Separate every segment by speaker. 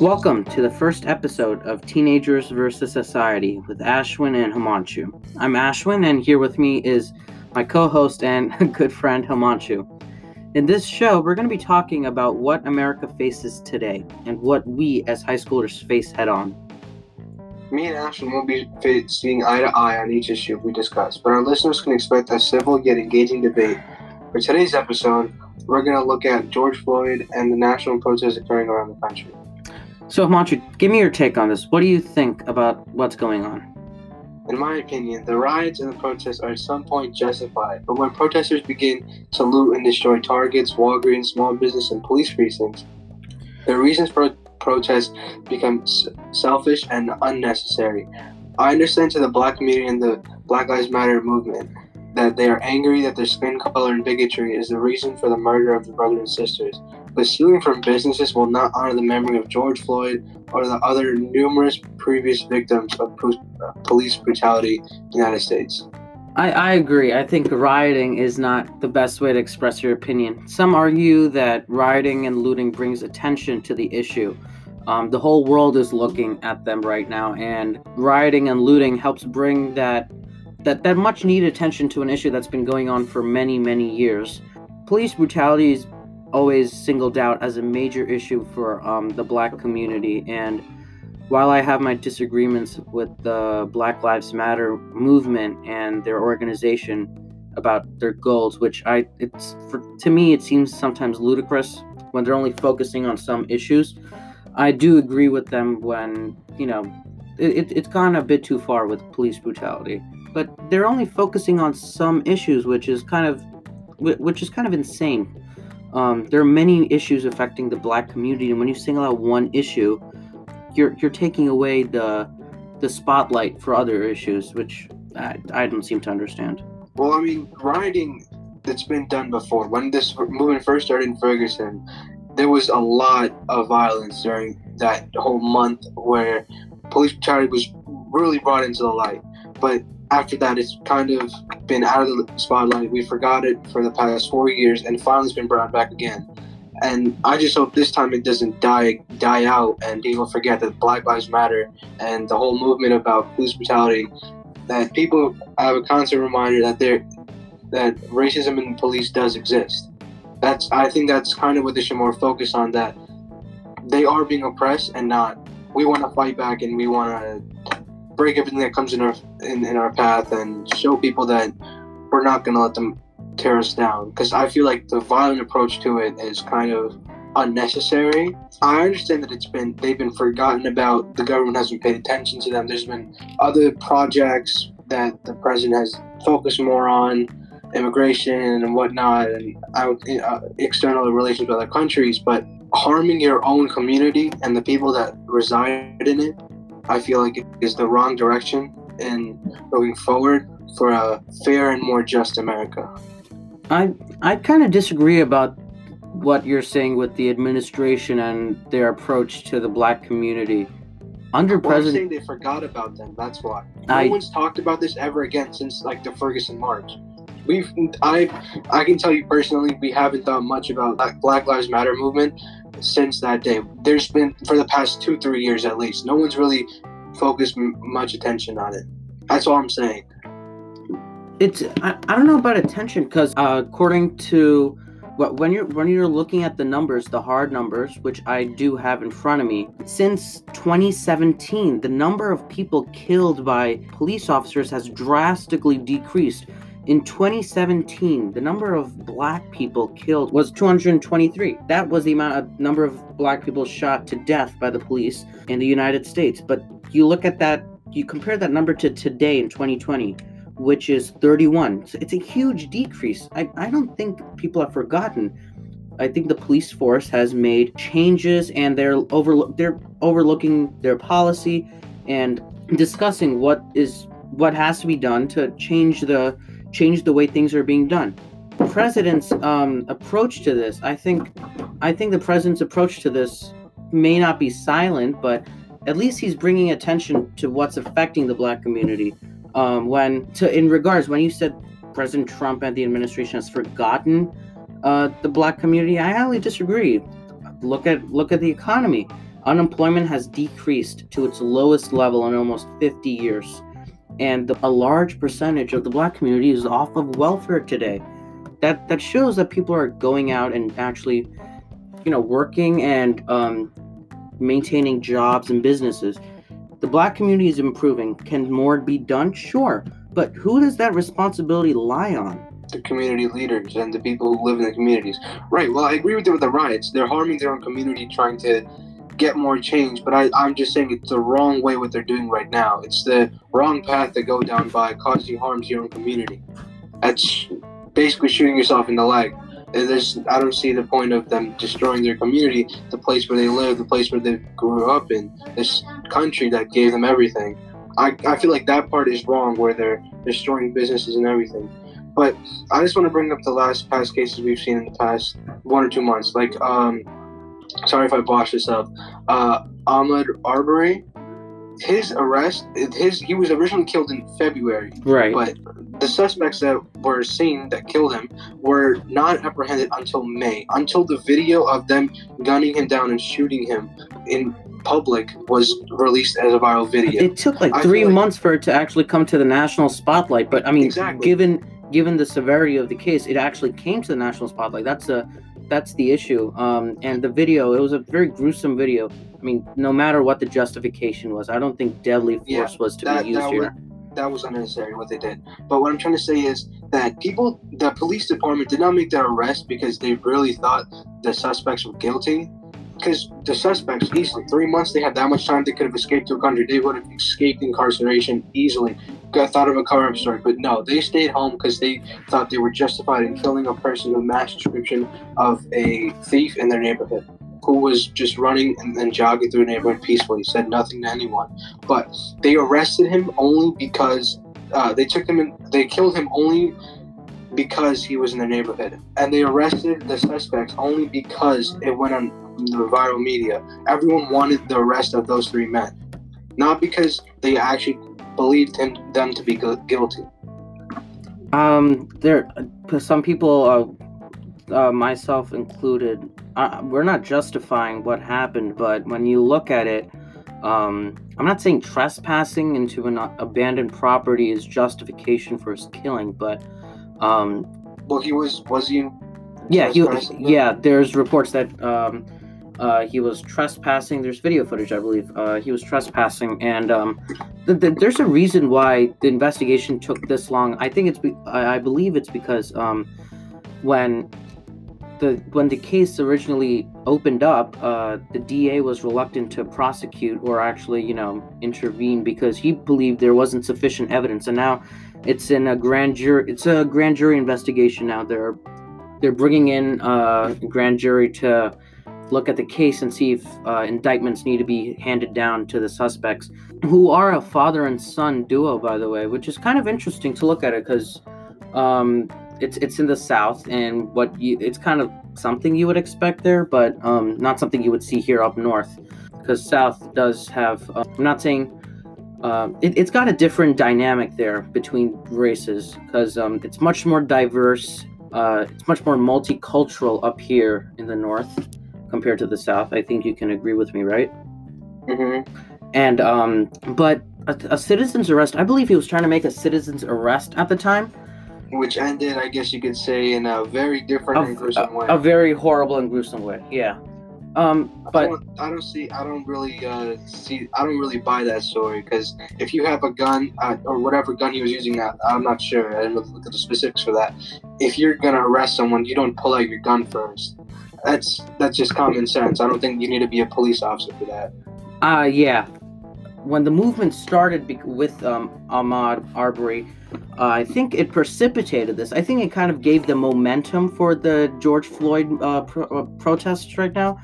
Speaker 1: Welcome to the first episode of Teenagers vs. Society with Ashwin and Himanshu. I'm Ashwin, and here with me is my co host and good friend Himanshu. In this show, we're going to be talking about what America faces today and what we as high schoolers face head on.
Speaker 2: Me and Ashwin will be seeing eye to eye on each issue we discuss, but our listeners can expect a civil yet engaging debate. For today's episode, we're going to look at George Floyd and the national protests occurring around the country.
Speaker 1: So, Himanshu, give me your take on this. What do you think about what's going on?
Speaker 2: In my opinion, the riots and the protests are at some point justified, but when protesters begin to loot and destroy Targets, Walgreens, small business, and police precincts, the reasons for protest become selfish and unnecessary. I understand to the black community and the Black Lives Matter movement that they are angry that their skin color and bigotry is the reason for the murder of their brothers and sisters. But stealing from businesses will not honor the memory of George Floyd or the other numerous previous victims of uh, police brutality in the United States.
Speaker 1: I, I agree. I think rioting is not the best way to express your opinion. Some argue that rioting and looting brings attention to the issue. Um, the whole world is looking at them right now, and rioting and looting helps bring that that that much needed attention to an issue that's been going on for many many years. Police brutality is always singled out as a major issue for um, the black community. And while I have my disagreements with the Black Lives Matter movement and their organization about their goals, which I it's for to me it seems sometimes ludicrous when they're only focusing on some issues. I do agree with them when you know it, it's gone a bit too far with police brutality, but they're only focusing on some issues, which is kind of which is kind of insane um, there are many issues affecting the black community, and when you single out one issue, you're you're taking away the the spotlight for other issues, which I, I don't seem to understand.
Speaker 2: Well, I mean, rioting that's been done before. When this movement first started in Ferguson, there was a lot of violence during that whole month where police brutality was really brought into the light. But after that, it's kind of been out of the spotlight. We forgot it for the past four years, and finally, it's been brought back again. And I just hope this time it doesn't die die out, and people forget that Black Lives Matter and the whole movement about police brutality. That people have a constant reminder that there that racism in police does exist. That's I think that's kind of what they should more focus on. That they are being oppressed, and not we want to fight back and we want to break everything that comes in our in, in our path and show people that we're not going to let them tear us down. Because i feel like the violent approach to it is kind of unnecessary. I understand that it's been they've been forgotten about the government hasn't paid attention to them. There's been other projects that the president has focused more on immigration and whatnot and uh, external relations with other countries but harming your own community and the people that reside in it I feel like it is the wrong direction in going forward for a fair and more just America.
Speaker 1: I I kind of disagree about what you're saying with the administration and their approach to the black community. Under
Speaker 2: well,
Speaker 1: President,
Speaker 2: they forgot about them. That's why no I, one's talked about this ever again since like the Ferguson March. We've I I can tell you personally, we haven't thought much about Black Lives Matter movement since that day. There's been for the past two, three years at least. No one's really focused m- much attention on it. That's all I'm saying.
Speaker 1: It's I, I don't know about attention because uh, according to what when you're when you're looking at the numbers, the hard numbers, which I do have in front of me, since 2017, the number of people killed by police officers has drastically decreased in 2017, the number of black people killed was 223. That was the amount of number of black people shot to death by the police in the United States. But you look at that, you compare that number to today in 2020, which is 31. So it's a huge decrease. I, I don't think people have forgotten. I think the police force has made changes and they're over they're overlooking their policy and discussing what is what has to be done to change the change the way things are being done. President's um, approach to this, I think, I think the president's approach to this may not be silent, but at least he's bringing attention to what's affecting the black community. Um, when to in regards when you said President Trump and the administration has forgotten uh, the black community, I highly disagree. Look at look at the economy. Unemployment has decreased to its lowest level in almost 50 years. And the, a large percentage of the black community is off of welfare today. That that shows that people are going out and actually, you know, working and um, maintaining jobs and businesses. The black community is improving. Can more be done? Sure. But who does that responsibility lie on?
Speaker 2: the community leaders and the people who live in the communities. Right. Well, I agree with you with the riots. They're harming their own community, trying to get more change. But I, I'm just saying it's the wrong way what they're doing right now. It's the wrong path to go down by causing harm to your own community. That's basically shooting yourself in the leg. There's, I don't see the point of them destroying their community, the place where they live, the place where they grew up in, this country that gave them everything. I, I feel like that part is wrong, where they're destroying businesses and everything. But I just want to bring up the last past cases we've seen in the past one or two months. Like, um, sorry if I botched this up. Uh, Ahmaud Arbery, his arrest, his he was originally killed in February.
Speaker 1: Right.
Speaker 2: But the suspects that were seen that killed him were not apprehended until May, until the video of them gunning him down and shooting him in public was released as a viral video.
Speaker 1: It took like three like, months for it to actually come to the national spotlight. But I mean, exactly. given given the severity of the case, it actually came to the national spotlight. That's a that's the issue. Um, and the video, it was a very gruesome video. I mean, no matter what the justification was, I don't think deadly force yeah, was to that, be used
Speaker 2: that
Speaker 1: here.
Speaker 2: Was, that was unnecessary what they did. But what I'm trying to say is that people, the police department did not make that arrest because they really thought the suspects were guilty because the suspects easily three months they had that much time they could have escaped to a country they would have escaped incarceration easily got thought of a cover-up story but no they stayed home because they thought they were justified in killing a person of mass description of a thief in their neighborhood who was just running and then jogging through the neighborhood peacefully said nothing to anyone. But they arrested him only because uh, they took him and they killed him only because he was in the neighborhood. And they arrested the suspects only because it went on the viral media. Everyone wanted the arrest of those three men, not because they actually believed him, them to be guilty.
Speaker 1: Um, there, some people, uh, uh, myself included, uh, we're not justifying what happened, but when you look at it, um, I'm not saying trespassing into an abandoned property is justification for his killing, but um,
Speaker 2: well, he was was he?
Speaker 1: Yeah, he, yeah. There's reports that um, uh, he was trespassing. There's video footage, I believe. Uh, he was trespassing, and um, th- th- there's a reason why the investigation took this long. I think it's, be- I-, I believe it's because um, when the when the case originally opened up, uh, the DA was reluctant to prosecute or actually, you know, intervene because he believed there wasn't sufficient evidence. And now it's in a grand jury. It's a grand jury investigation now. They're they're bringing in uh, a grand jury to look at the case and see if uh, indictments need to be handed down to the suspects, who are a father and son duo, by the way, which is kind of interesting to look at it because um, it's it's in the South, and what you, it's kind of something you would expect there, but um, not something you would see here up north, because South does have. Uh, I'm not saying. Uh, it, has got a different dynamic there between races because um, it's much more diverse. Uh, it's much more multicultural up here in the north compared to the South. I think you can agree with me, right?
Speaker 2: Mm-hmm.
Speaker 1: And um, but a, a citizen's arrest. I believe he was trying to make a citizen's arrest at the time,
Speaker 2: which ended, I guess you could say, in a very different
Speaker 1: a,
Speaker 2: and gruesome
Speaker 1: a,
Speaker 2: way.
Speaker 1: A very horrible and gruesome way. Yeah. Um, but
Speaker 2: I don't, I don't see. I don't really uh, see. I don't really buy that story because if you have a gun uh, or whatever gun he was using, uh, I'm not sure. I didn't look at the specifics for that. If you're gonna arrest someone, you don't pull out your gun first that's that's just common sense. I don't think you need to be a police officer for that.
Speaker 1: Uh yeah. When the movement started be- with um, Ahmaud Arbery, uh, I think it precipitated this. I think it kind of gave the momentum for the George Floyd uh, pro- uh, protests right now.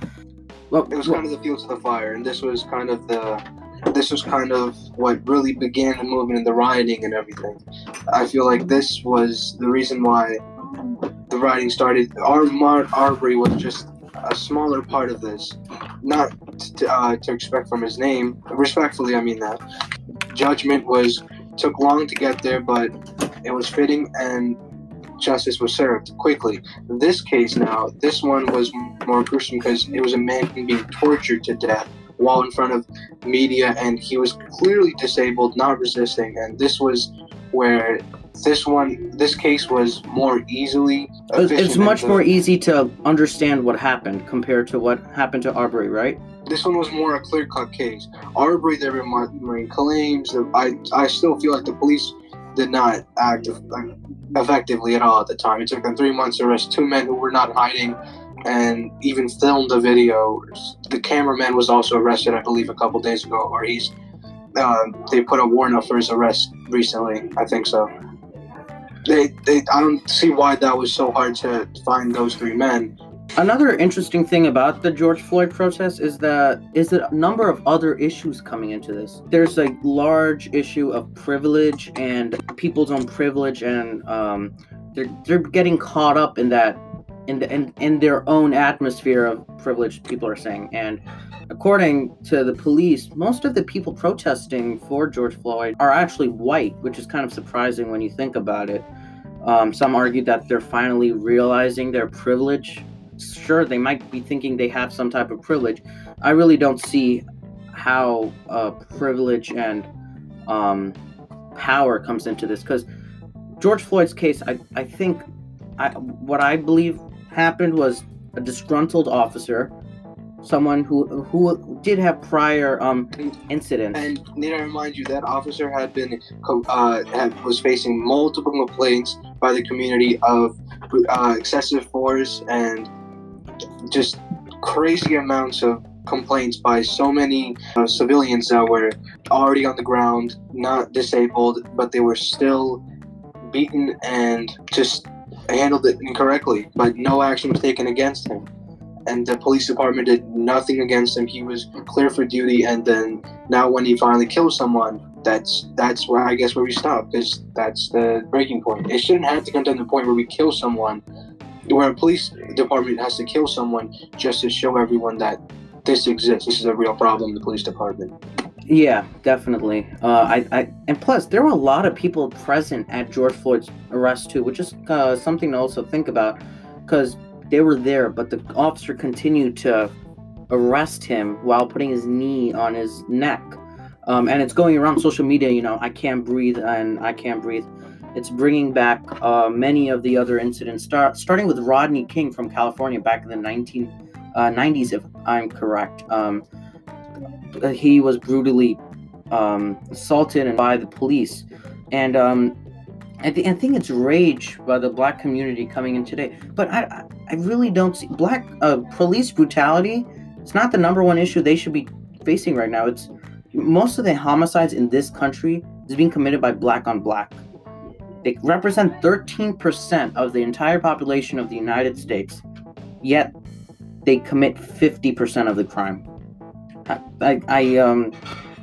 Speaker 2: Well, it was kind of the fuel to the fire, and this was kind of the this was kind of what really began the movement and the rioting and everything. I feel like this was the reason why the writing started. Ahmaud Arbery was just a smaller part of this. Not to, uh, to expect from his name. Respectfully, I mean that. Judgment was took long to get there, but it was fitting and justice was served quickly. This case now, this one was more gruesome because it was a man being tortured to death while in front of media, and he was clearly disabled, not resisting. And this was where this one, this case was more easily.
Speaker 1: It's- much more easy to understand what happened compared to what happened to Arbery, right?
Speaker 2: This one was more a clear cut case. Arbery, there were more claims. I I still feel like the police did not act effectively at all at the time. It took them three months to arrest two men who were not hiding and even filmed the video. The cameraman was also arrested, I believe, a couple days ago, or he's. Uh, they put a warrant out for his arrest recently. I think so. They, they, I don't see why that was so hard to find those three men.
Speaker 1: Another interesting thing about the George Floyd protest is that is a number of other issues coming into this. There's a large issue of privilege and people's own privilege, and um, they're they're getting caught up in that in the, in, in their own atmosphere of privilege. People are saying, and according to the police, most of the people protesting for George Floyd are actually white, which is kind of surprising when you think about it. Um, some argue that they're finally realizing their privilege sure they might be thinking they have some type of privilege i really don't see how uh, privilege and um, power comes into this because george floyd's case i, I think I, what i believe happened was a disgruntled officer someone who who did have prior um, incidents
Speaker 2: And need I remind you that officer had been uh, had, was facing multiple complaints by the community of uh, excessive force and just crazy amounts of complaints by so many uh, civilians that were already on the ground, not disabled, but they were still beaten and just handled it incorrectly. But no action was taken against him. And the police department did nothing against him. He was clear for duty, and then now when he finally kills someone, that's that's where I guess where we stop because that's the breaking point. It shouldn't have to come to the point where we kill someone, where a police department has to kill someone just to show everyone that this exists. This is a real problem the police department.
Speaker 1: Yeah, definitely. Uh, I, I, and plus, there were a lot of people present at George Floyd's arrest too, which is uh, something to also think about, because they were there, but the officer continued to arrest him while putting his knee on his neck, um, and it's going around social media. You know, I can't breathe and I can't breathe. It's bringing back uh, many of the other incidents, start, starting with Rodney King from California back in the 1990s, if I'm correct. Um, uh, he was brutally um, assaulted by the police, and um, I, th- I think it's rage by the black community coming in today. But I, I- really don't see black uh, police brutality. It's not the number one issue they should be facing right now. It's most of the homicides in this country is being committed by black on black. They represent 13% of the entire population of the United States, yet they commit 50% of the crime. I, I, I um,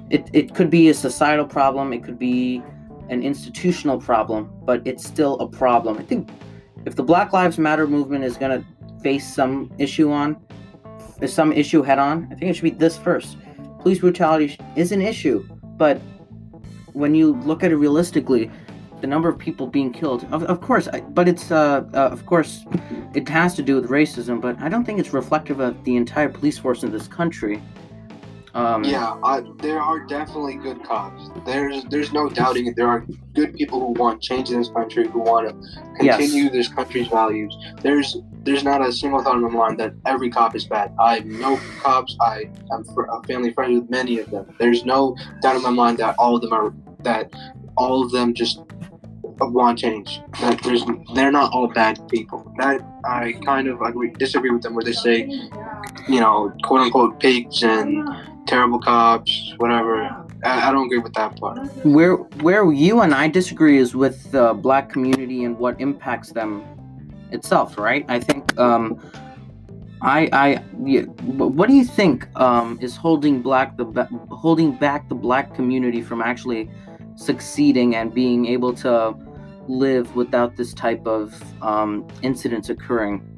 Speaker 1: it, it could be a societal problem, it could be an institutional problem, but it's still a problem. I think if the Black Lives Matter movement is going to face some issue on, is some issue head on, I think it should be this first. Police brutality is an issue, but when you look at it realistically, the number of people being killed, of, of course, I, but it's, uh, uh, of course, it has to do with racism, but I don't think it's reflective of the entire police force in this country. Um,
Speaker 2: Yeah, uh, there are definitely good cops. There's there's no doubting it. There are good people who want change in this country, who want to
Speaker 1: Yes.
Speaker 2: continue this country's values. There's there's not a single thought in my mind that every cop is bad. I know cops. I am fr- a family friend with many of them. There's no doubt in my mind that all of them are that all of them just want change. That there's they're not all bad people. That I kind of agree disagree with them where they say, you know, quote unquote pigs and terrible cops, whatever. I, I don't agree with that part.
Speaker 1: Where where you and I disagree is with the black community and what impacts them itself, right? I think um, I I yeah, what do you think um, is holding black the holding back the black community from actually succeeding and being able to live without this type of um, incidents occurring?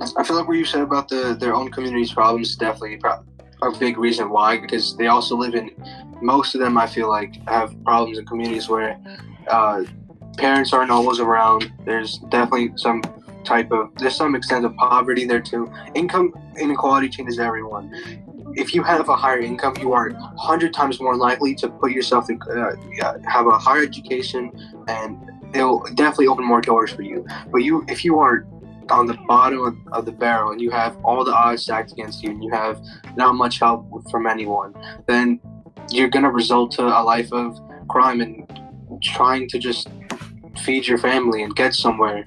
Speaker 2: I feel like what you said about the their own community's problems definitely a big reason why because they also live in most of them. I feel like have problems in communities where uh, parents aren't always around. There's definitely some type of there's some extent of poverty there too. Income inequality changes everyone. if you have a higher income, you are hundred times more likely to put yourself in, uh, have a higher education, and it'll definitely open more doors for you. But you, if you are on the bottom of, the barrel and you have all the odds stacked against you, and you have not much help from anyone, then you're gonna result to a life of crime and trying to just feed your family and get somewhere.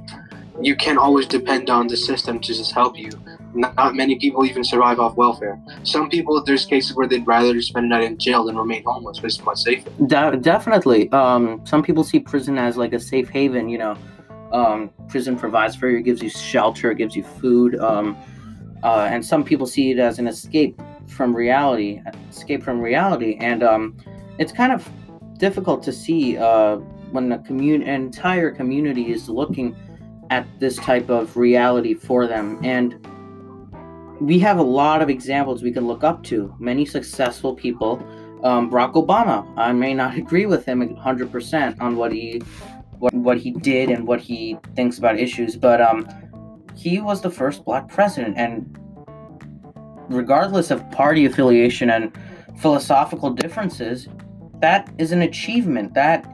Speaker 2: You can't always depend on the system to just help you not many people even survive off welfare. Some people, there's cases where they'd rather spend a night in jail than remain homeless, but it's much safer.
Speaker 1: De- definitely. Um, some people see prison as like a safe haven. You know, um, prison provides for you, It gives you shelter, it gives you food, um, uh, and some people see it as an escape from reality, escape from reality, and um, it's kind of difficult to see uh, when a commun- an entire community is looking at this type of reality for them and we have a lot of examples we can look up to. Many successful people. Um, Barack Obama. I may not agree with him 100% on what he what, what he did and what he thinks about issues, but um, he was the first black president, and regardless of party affiliation and philosophical differences, that is an achievement. That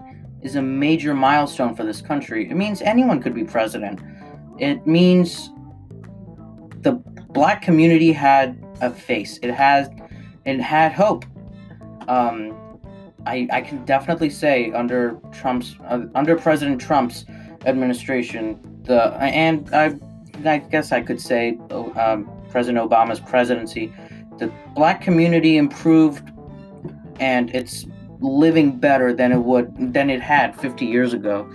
Speaker 1: is a major milestone for this country. It means anyone could be president. It means the black community had a face. It has it had hope. Um, I I can definitely say under Trump's uh, under President Trump's administration, the and I I guess I could say um, President Obama's presidency, the black community improved, and it's living better than it would than it had 50 years ago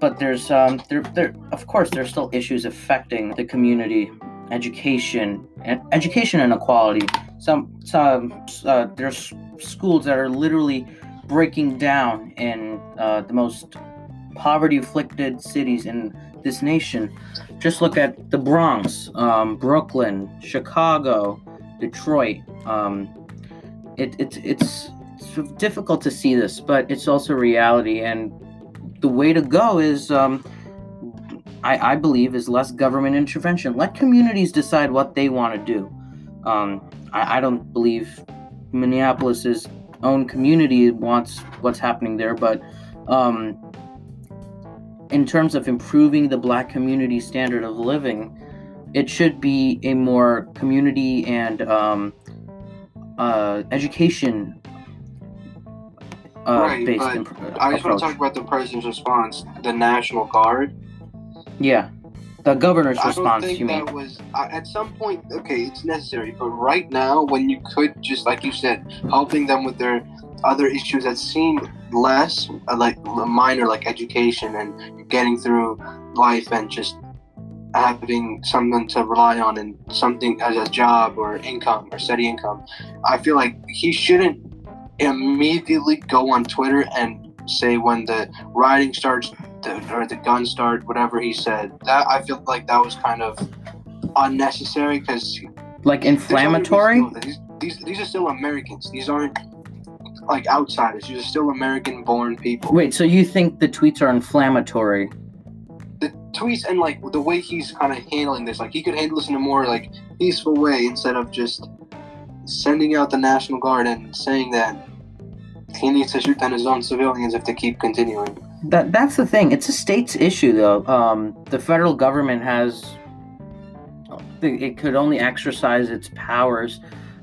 Speaker 1: but there's um there there of course there's still issues affecting the community education and education inequality. Some some uh, there's schools that are literally breaking down in uh, the most poverty-afflicted cities in this nation. Just look at the Bronx, um, Brooklyn, Chicago, Detroit. Um, it, it, it's it's difficult to see this, but it's also reality. And the way to go is um, I, I believe, is less government intervention. Let communities decide what they want to do. I, I don't believe Minneapolis's own community wants what's happening there, but um, in terms of improving the black community standard of living, it should be a more community and um, uh, education
Speaker 2: uh, right, based but imp- I just approach. want to talk about the president's response. The National Guard
Speaker 1: yeah. The governor's I response, you
Speaker 2: that
Speaker 1: mean?
Speaker 2: was uh, at some point. Okay, it's necessary, but right now, when you could just, like you said, helping them with their other issues that seem less uh, like minor, like education and getting through life and just having something to rely on and something as a job or income or steady income. I feel like he shouldn't immediately go on Twitter and say when the rioting starts the, or the gun start, whatever he said. That I feel like that was kind of unnecessary because
Speaker 1: like inflammatory.
Speaker 2: These, these these are still Americans. These aren't like outsiders. These are still American-born people.
Speaker 1: Wait, so you think the tweets are inflammatory?
Speaker 2: The tweets and like the way he's kind of handling this, like he could handle this in a more like peaceful way instead of just sending out the National Guard and saying that he needs to shoot down his own civilians if they keep continuing.
Speaker 1: That that's the thing. It's a state's issue, though. Um, the federal government has it could only exercise its powers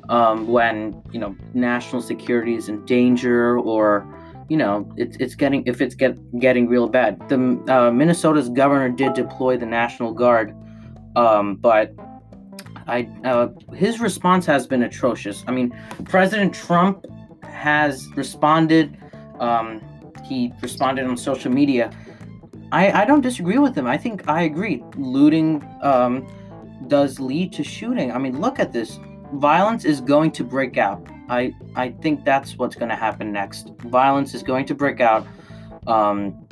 Speaker 1: um, when you know national security is in danger or you know it's it's getting if it's get getting real bad. The uh, Minnesota's governor did deploy the National Guard, um, but I uh, his response has been atrocious. I mean, President Trump has responded. Um, he responded on social media. I, I don't disagree with him. I think I agree. Looting um, does lead to shooting. I mean, look at this. Violence is going to break out. I I think that's what's going to happen next. Violence is going to break out. Um,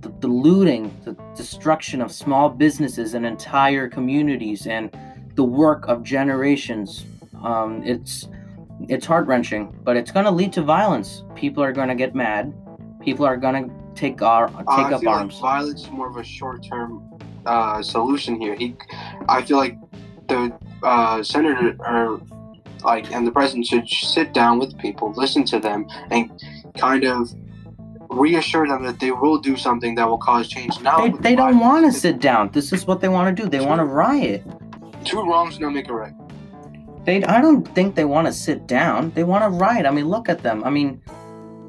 Speaker 1: the, the looting, the destruction of small businesses and entire communities, and the work of generations. Um, it's it's heart wrenching, but it's going to lead to violence. People are going to get mad people are gonna take our take uh, up arms.
Speaker 2: Like violence is more of a short term uh, solution here. He, I feel like the uh, senator or like, and the president should sit down with people, listen to them, and kind of reassure them that they will do something that will cause change. Now
Speaker 1: They, they don't want to sit down. This is what they want to do. They want to riot.
Speaker 2: Two wrongs don't make a right.
Speaker 1: They I don't think they want to sit down. They want to riot. I mean, look at them. I mean,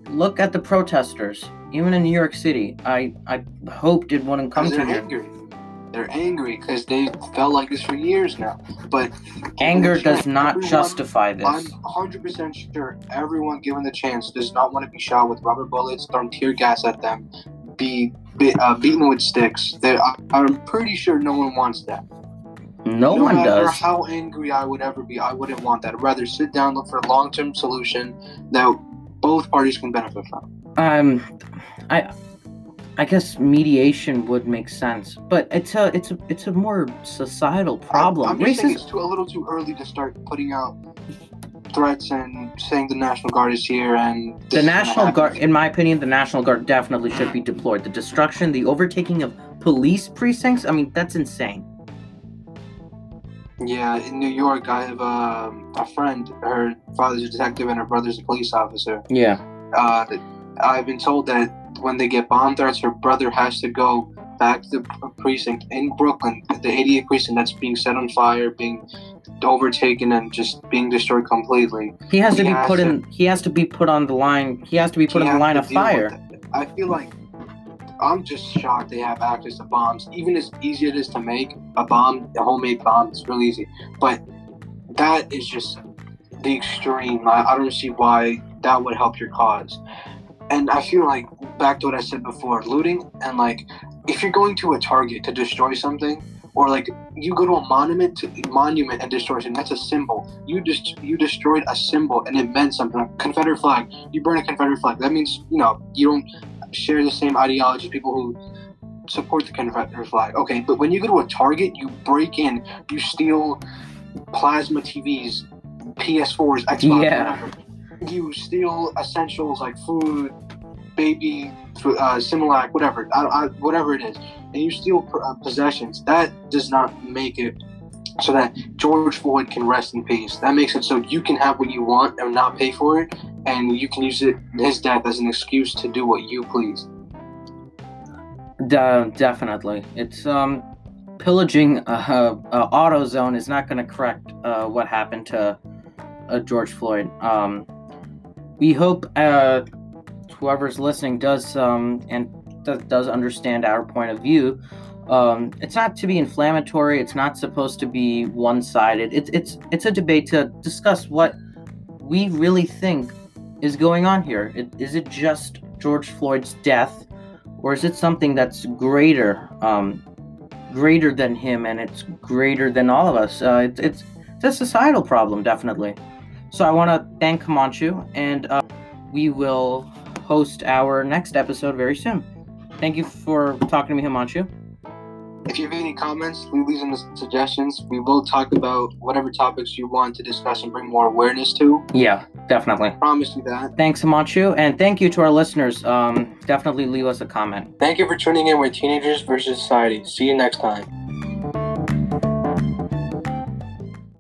Speaker 1: look at the protesters. Even in New York City, I I hope did wouldn't come
Speaker 2: 'Cause
Speaker 1: to
Speaker 2: angry. They're angry because they felt like this for years now. But
Speaker 1: Anger does
Speaker 2: chance,
Speaker 1: not
Speaker 2: everyone-
Speaker 1: justify this.
Speaker 2: I'm 100% sure everyone given the chance does not want to be shot with rubber bullets, thrown tear gas at them, be, be uh, beaten with sticks. They, I, I'm pretty sure no one wants that.
Speaker 1: No one does.
Speaker 2: No matter
Speaker 1: does.
Speaker 2: how angry I would ever be, I wouldn't want that. I'd rather sit down, look for a long term solution that both parties can benefit from.
Speaker 1: Um, I I guess mediation would make sense, but it's a it's a it's a more societal problem.
Speaker 2: I'm just saying
Speaker 1: Racism.
Speaker 2: it's too, a little too early to start putting out threats and saying the National Guard is here and
Speaker 1: The National. Guard, in my opinion, the National Guard definitely should be deployed. The destruction, the overtaking of police precincts, I mean, that's insane.
Speaker 2: Yeah, in New York, I have um, a friend. Her father's a detective and her brother's a police officer.
Speaker 1: Yeah.
Speaker 2: Uh, I've been told that when they get bomb threats, her brother has to go back to the precinct in Brooklyn, the 88th precinct that's being set on fire, being overtaken, and just being destroyed completely.
Speaker 1: He has to be
Speaker 2: has
Speaker 1: put
Speaker 2: to-
Speaker 1: in. He has to be put on the line. He has to be put
Speaker 2: He
Speaker 1: in the line of fire.
Speaker 2: I feel like I'm just shocked they have access to bombs. Even as easy it is to make a bomb, a homemade bomb, it's really easy. But that is just the extreme. I, I don't see why that would help your cause. And I feel like back to what I said before, looting and like if you're going to a target to destroy something, or like you go to a monument to monument and destroy something, that's a symbol. You just you destroyed a symbol and it meant something. Confederate flag. You burn a Confederate flag. That means you know you don't share the same ideology as people who support the Confederate flag. Okay, but when you go to a Target, you break in, you steal plasma TVs, PS4s, Xbox,
Speaker 1: Yeah.
Speaker 2: whatever. You steal essentials like food, baby, uh, Similac, whatever, I, I, whatever it is, and you steal uh, possessions. That does not make it so that George Floyd can rest in peace. That makes it so you can have what you want and not pay for it, and you can use it his death as an excuse to do what you please.
Speaker 1: De- definitely, it's um, pillaging a, a, a AutoZone is not going to correct uh, what happened to uh, George Floyd. Um, we hope uh, whoever's listening does um and does, does understand our point of view. Um, it's not to be inflammatory. It's not supposed to be one-sided. It's it's it's a debate to discuss what we really think is going on here? Is it just George Floyd's death, or is it something that's greater, um, greater than him, and it's greater than all of us? Uh, it's it's a societal problem, definitely. So I want to thank Himanshu, and uh, we will host our next episode very soon. Thank you for talking to me, Himanshu.
Speaker 2: If you have any comments, leave these in the suggestions. We will talk about whatever topics you want to discuss and bring more awareness to.
Speaker 1: Yeah, definitely.
Speaker 2: Promise you that.
Speaker 1: Thanks, Himanshu, and thank you to our listeners. Um, definitely leave us a comment.
Speaker 2: Thank you for tuning in with Teenagers versus Society. See you next time.